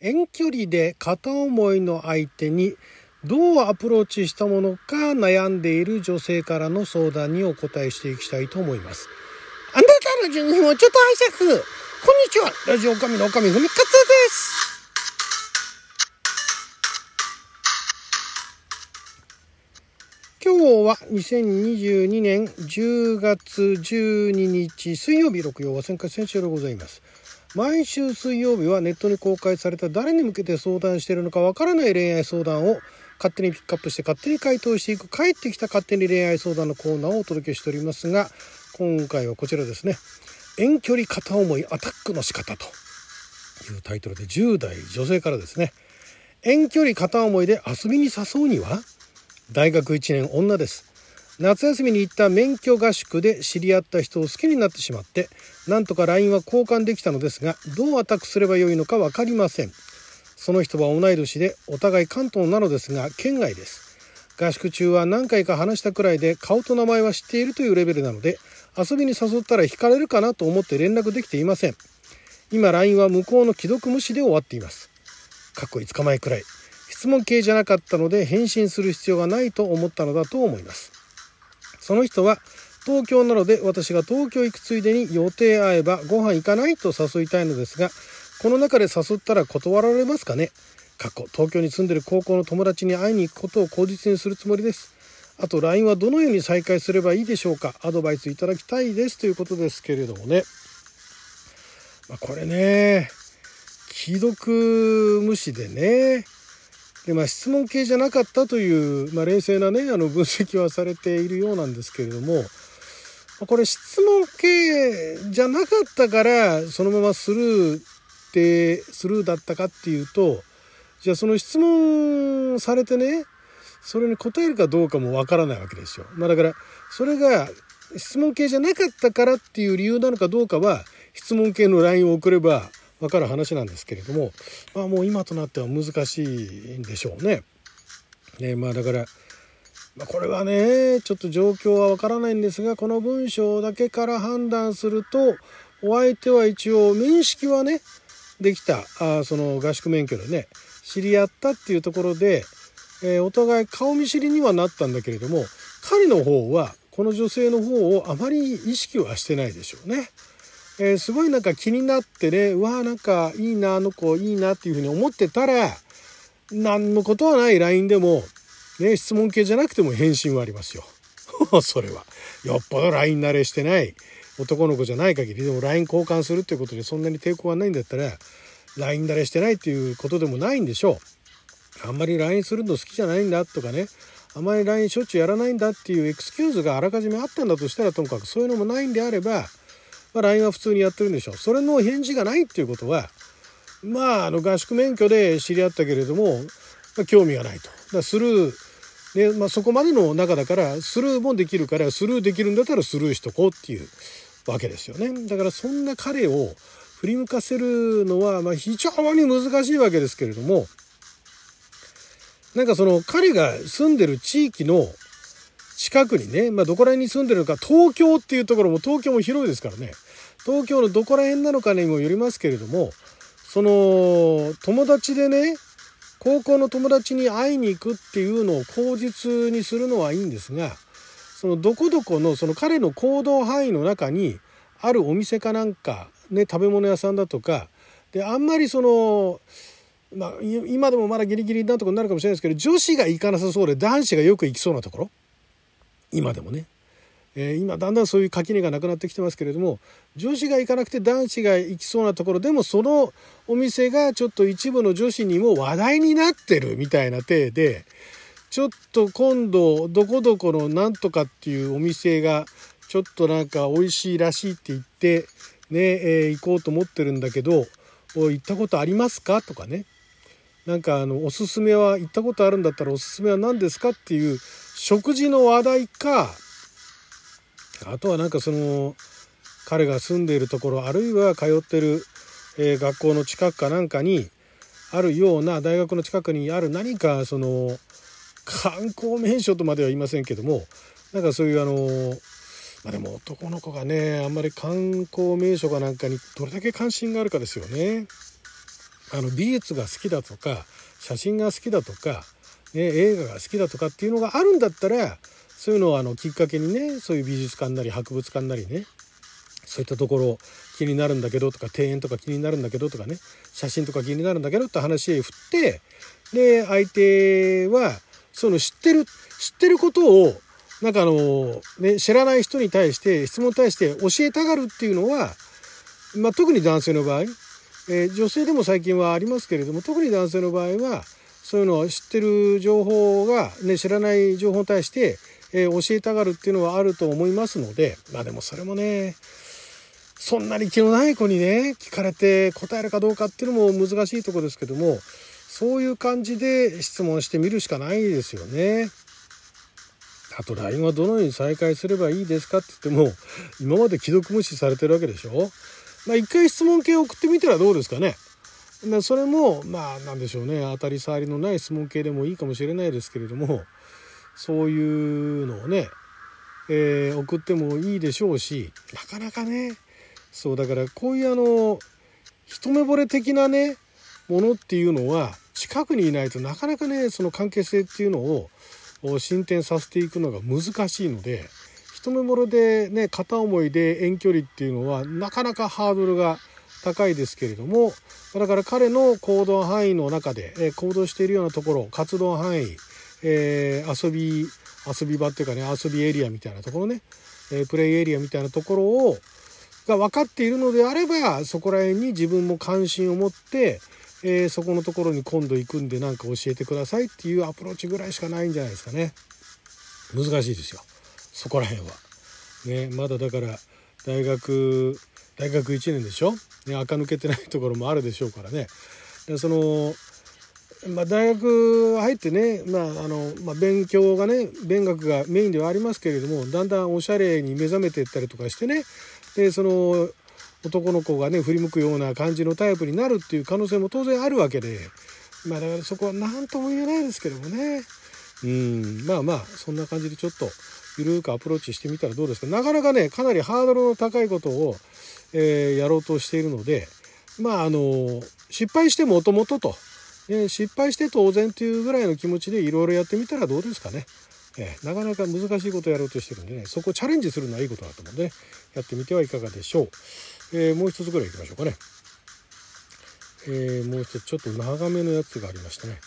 遠距離で片思いの相手にどうアプローチしたものか悩んでいる女性からの相談にお答えしていきたいと思います。あなたの順位をちょっと拝借。こんにちは。ラジオ神の神ふみかつです。今日は2022年10月12日水曜日六曜は千回選手でございます。毎週水曜日はネットに公開された誰に向けて相談しているのかわからない恋愛相談を勝手にピックアップして勝手に回答していく帰ってきた勝手に恋愛相談のコーナーをお届けしておりますが今回はこちらですね。遠距離片思いアタックの仕方というタイトルで10代女性からですね。遠距離片思いで遊びに誘うには大学1年女です。夏休みに行った免許合宿で知り合った人を好きになってしまってなんとか LINE は交換できたのですがどうアタックすればよいのか分かりません。その人は同い年でお互い関東なのですが県外です。合宿中は何回か話したくらいで顔と名前は知っているというレベルなので遊びに誘ったら惹かれるかなと思って連絡できていません。今 LINE は向こうの既読無視で終わっています。かっこ5日前くらい。質問系じゃなかったので返信する必要がないと思ったのだと思います。その人は東京なので私が東京行くついでに予定合えばご飯行かないと誘いたいのですがこの中で誘ったら断られますかね？過去東京に住んでる高校の友達に会いに行くことを口実にするつもりです。あと LINE はどのように再開すればいいでしょうか？アドバイスいただきたいですということですけれどもね、まあ、これね既読無視でねで、まあ、質問系じゃなかったという、まあ、冷静なねあの分析はされているようなんですけれどもこれ質問系じゃなかったからそのままスルーってスルーだったかっていうとじゃあその質問されてねそれに答えるかどうかもわからないわけですよ。まあ、だからそれが質問系じゃなかったからっていう理由なのかどうかは質問系の LINE を送れば分かる話なんですけれども、まあ、もう今となっては難しいんでしょうね。ねまあだから、まあ、これはねちょっと状況は分からないんですがこの文章だけから判断するとお相手は一応面識はねできたあその合宿免許でね知り合ったっていうところで、えー、お互い顔見知りにはなったんだけれども彼の方はこの女性の方をあまり意識はしてないでしょうね。えー、すごいなんか気になってねうわーなんかいいなあの子いいなっていうふうに思ってたら何のことはない LINE でも、ね、質問系じゃなくても返信はありますよ。それは。よっぽど LINE 慣れしてない男の子じゃない限りでも LINE 交換するっていうことでそんなに抵抗がないんだったら LINE 慣れしてないっていうことでもないんでしょう。あんまり LINE するの好きじゃないんだとかねあまり LINE しょっちゅうやらないんだっていうエクスキューズがあらかじめあったんだとしたらともかくそういうのもないんであればまあ、LINE は普通にやってるんでしょ。うそれの返事がないっていうことはまああの合宿免許で知り合ったけれども、まあ、興味がないと。だスルーねまあ、そこまでの中だからスルーもできるからスルーできるんだったらスルーしとこうっていうわけですよね。だからそんな彼を振り向かせるのはまあ非常に難しいわけですけれどもなんかその彼が住んでる地域の近くにね、まあ、どこら辺に住んでるのか東京っていうところも東京も広いですからね。東京のどこら辺なのかにもよりますけれどもその友達でね高校の友達に会いに行くっていうのを口実にするのはいいんですがそのどこどこのその彼の行動範囲の中にあるお店かなんか、ね、食べ物屋さんだとかであんまりその、まあ、今でもまだギリギリなんとかなるかもしれないですけど女子が行かなさそうで男子がよく行きそうなところ？今でもね、えー、今だんだんそういう垣根がなくなってきてますけれども女子が行かなくて男子が行きそうなところでもそのお店がちょっと一部の女子にも話題になってるみたいな体でちょっと今度どこどこのなんとかっていうお店がちょっとなんか美味しいらしいって言ってね、えー、行こうと思ってるんだけど行ったことありますかとかね。なんかあのおすすめは行ったことあるんだったらおすすめは何ですかっていう食事の話題かあとはなんかその彼が住んでいるところあるいは通ってる、えー、学校の近くかなんかにあるような大学の近くにある何かその観光名所とまでは言いませんけどもなんかそういうあのまあでも男の子がねあんまり観光名所かなんかにどれだけ関心があるかですよね。あの美術が好きだとか写真が好きだとか、ね、映画が好きだとかっていうのがあるんだったらそういうのをあのきっかけにねそういう美術館なり博物館なりねそういったところ気になるんだけどとか庭園とか気になるんだけどとかね写真とか気になるんだけどって話へ振ってで相手はその知ってる知ってることをなんかあの、ね、知らない人に対して質問に対して教えたがるっていうのは、まあ、特に男性の場合、えー、女性でも最近はありますけれども特に男性の場合はそういうのを知ってる情報が、ね、知らない情報に対して、えー、教えたがるっていうのはあると思いますのでまあでもそれもねそんなに気のない子にね聞かれて答えるかどうかっていうのも難しいとこですけどもそういう感じで質問してみるしかないですよね。あと LINE はどのように再開すればいいですかって言っても今まで既読無視されてるわけでしょ？まあ一回質問系送ってみたらどうですかね？それもまあなんでしょうね。当たり障りのない質問系でもいいかもしれないですけれどもそういうのをね、えー、送ってもいいでしょうしなかなかねそうだからこういうあの一目惚れ的なねものっていうのは近くにいないとなかなかねその関係性っていうのを進展させていくのが難しいので一目惚れでね片思いで遠距離っていうのはなかなかハードルが高いですけれどもだから彼の行動範囲の中で、行動しているようなところ活動範囲、えー、遊び遊び場っていうかね遊びエリアみたいなところね、えプレイエリアみたいなところをが分かっているのであればそこら辺に自分も関心を持ってえー、そこのところに今度行くんで何か教えてくださいっていうアプローチぐらいしかないんじゃないですかね。難しいですよ。そこら辺は。ねまだだから大学大学1年でしょ、ね、垢抜けてないところもあるでしょうからね。でそのまあ、大学入ってね、まああのまあ、勉強がね勉学がメインではありますけれどもだんだんおしゃれに目覚めていったりとかしてねでその男の子がね振り向くような感じのタイプになるっていう可能性も当然あるわけでまあだからそこは何とも言えないですけどもね。うんまあまあそんな感じでちょっとゆるくアプローチしてみたらどうですか。なかなかねかなりハードルの高いことを、えー、やろうとしているのでまああの失敗してもともとと、ね、失敗して当然というぐらいの気持ちでいろいろやってみたらどうですかね。えー、なかなか難しいことやろうとしてるんでねそこをチャレンジするのはいいことだと思うんで、ね、やってみてはいかがでしょう。えー、もう一つぐらいいきましょうかね。え、もう一つちょっと長めのやつがありましたね。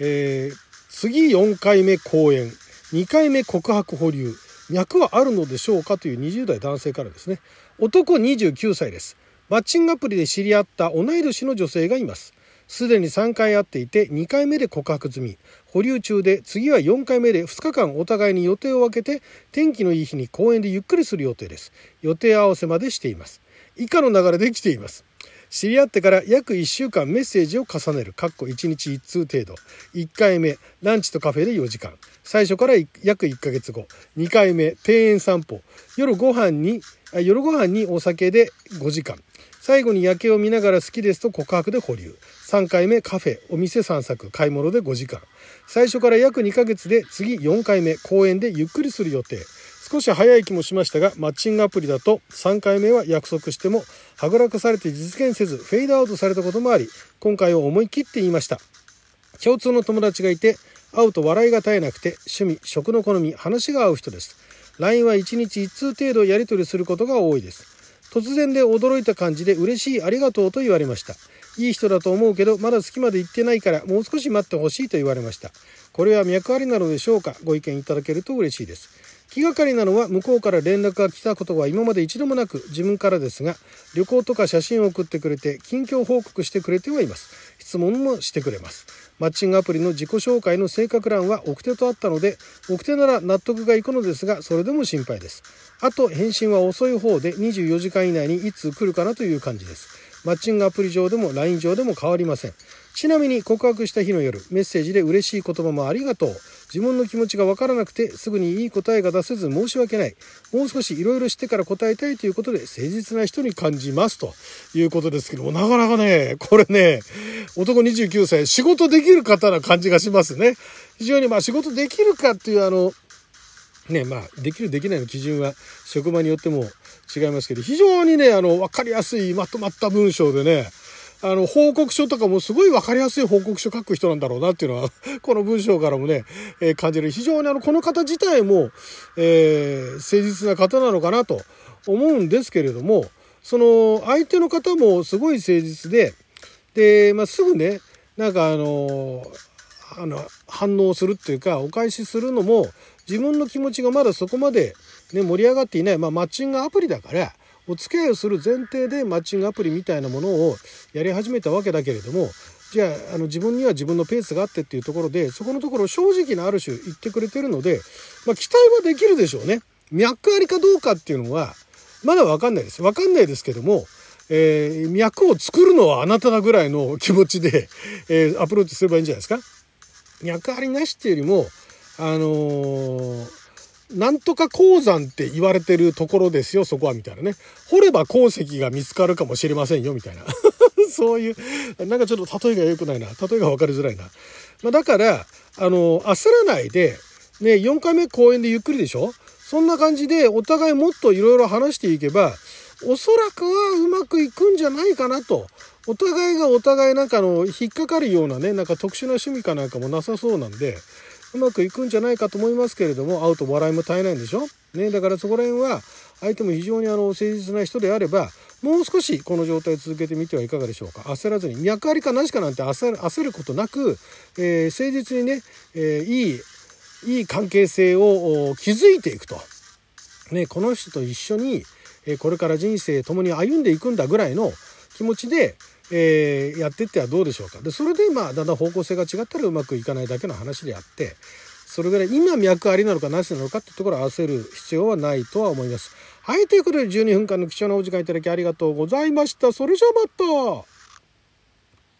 え、次4回目公演、2回目告白保留、脈はあるのでしょうかという20代男性からですね。男29歳です。マッチングアプリで知り合った同い年の女性がいます。すでに3回会っていて2回目で告白済み保留中で次は4回目で2日間お互いに予定を分けて天気のいい日に公園でゆっくりする予定です予定合わせまでしています以下の流れで来ています。知り合ってから約1週間メッセージを重ねる、かっこ1日1通程度。1回目、ランチとカフェで4時間。最初から約1ヶ月後。2回目、庭園散歩。夜ご飯に、夜ご飯にお酒で5時間。最後に夜景を見ながら好きですと告白で保留。3回目、カフェ、お店散策、買い物で5時間。最初から約2ヶ月で次4回目、公園でゆっくりする予定。少し早い気もしましたがマッチングアプリだと3回目は約束してもはぐらかされて実現せずフェードアウトされたこともあり今回を思い切って言いました共通の友達がいて会うと笑いが絶えなくて趣味食の好み話が合う人です LINE は1日1通程度やり取りすることが多いです突然で驚いた感じで嬉しいありがとうと言われましたいい人だと思うけどまだ好きまで行ってないからもう少し待ってほしいと言われました。これは脈ありなのでしょうか？ご意見いただけると嬉しいです。気がかりなのは向こうから連絡が来たことは今まで一度もなく自分からですが旅行とか写真を送ってくれて近況報告してくれてはいます。質問もしてくれます。マッチングアプリの自己紹介の性格欄は奥手とあったので奥手なら納得がいくのですがそれでも心配です。あと返信は遅い方で24時間以内にいつ来るかなという感じです。マッチングアプリ上でも LINE 上でも変わりません。ちなみに告白した日の夜メッセージで嬉しい言葉もありがとう。自分の気持ちがわからなくてすぐにいい答えが出せず申し訳ない。もう少しいろいろしてから答えたいということで誠実な人に感じますと。いうことですけどもなかなかねこれね男29歳仕事できる方な感じがしますね。非常にまあ仕事できるかっていうあのねまあできるできないの基準は職場によっても違いますけど非常にねあの分かりやすいまとまった文章でねあの、報告書とかもすごい分かりやすい報告書書く人なんだろうなっていうのは、この文章からもね、えー、感じる。非常にあの、この方自体も、えー、誠実な方なのかなと思うんですけれども、その、相手の方もすごい誠実で、で、まあ、すぐね、なんかあの、あの、反応するっていうか、お返しするのも、自分の気持ちがまだそこまで、ね、盛り上がっていない、まあ、マッチングアプリだから、お付き合いをする前提でマッチングアプリみたいなものをやり始めたわけだけれどもじゃああの自分には自分のペースがあってっていうところでそこのところ正直なある種言ってくれてるので、まあ、期待はできるでしょうね。脈ありかどうかっていうのはまだ分かんないです。分かんないですけども、えー、脈を作るのはあなただぐらいの気持ちで、えー、アプローチすればいいんじゃないですか。脈ありなしっていうよりもあのーなんとか鉱山って言われてるところですよ、そこは、みたいなね。掘れば鉱石が見つかるかもしれませんよ、みたいな。そういう、なんかちょっと例えが良くないな。例えが分かりづらいな。まあ、だから、あの、焦らないで、ね、4回目公演でゆっくりでしょ？そんな感じで、お互いもっといろいろ話していけば、おそらくはうまくいくんじゃないかなと。お互いがお互いなんかの引っかかるようなね、なんか特殊な趣味かなんかもなさそうなんで、うまくいくんじゃないかと思いますけれども会うと笑いも絶えないんでしょ、ね、だからそこら辺は相手も非常にあの誠実な人であればもう少しこの状態続けてみてはいかがでしょうか。焦らずに脈ありかなしかなんて焦ることなく、えー、誠実にね、えー、いいいい関係性を築いていくと、ね、この人と一緒にこれから人生共に歩んでいくんだぐらいの気持ちでえー、やってってはどうでしょうかでそれでまあだんだん方向性が違ったらうまくいかないだけの話であってそれぐらい今脈ありなのかなしなのかってところを合わせる必要はないとは思います。はいということで12分間の貴重なお時間いただきありがとうございました。それじゃあまた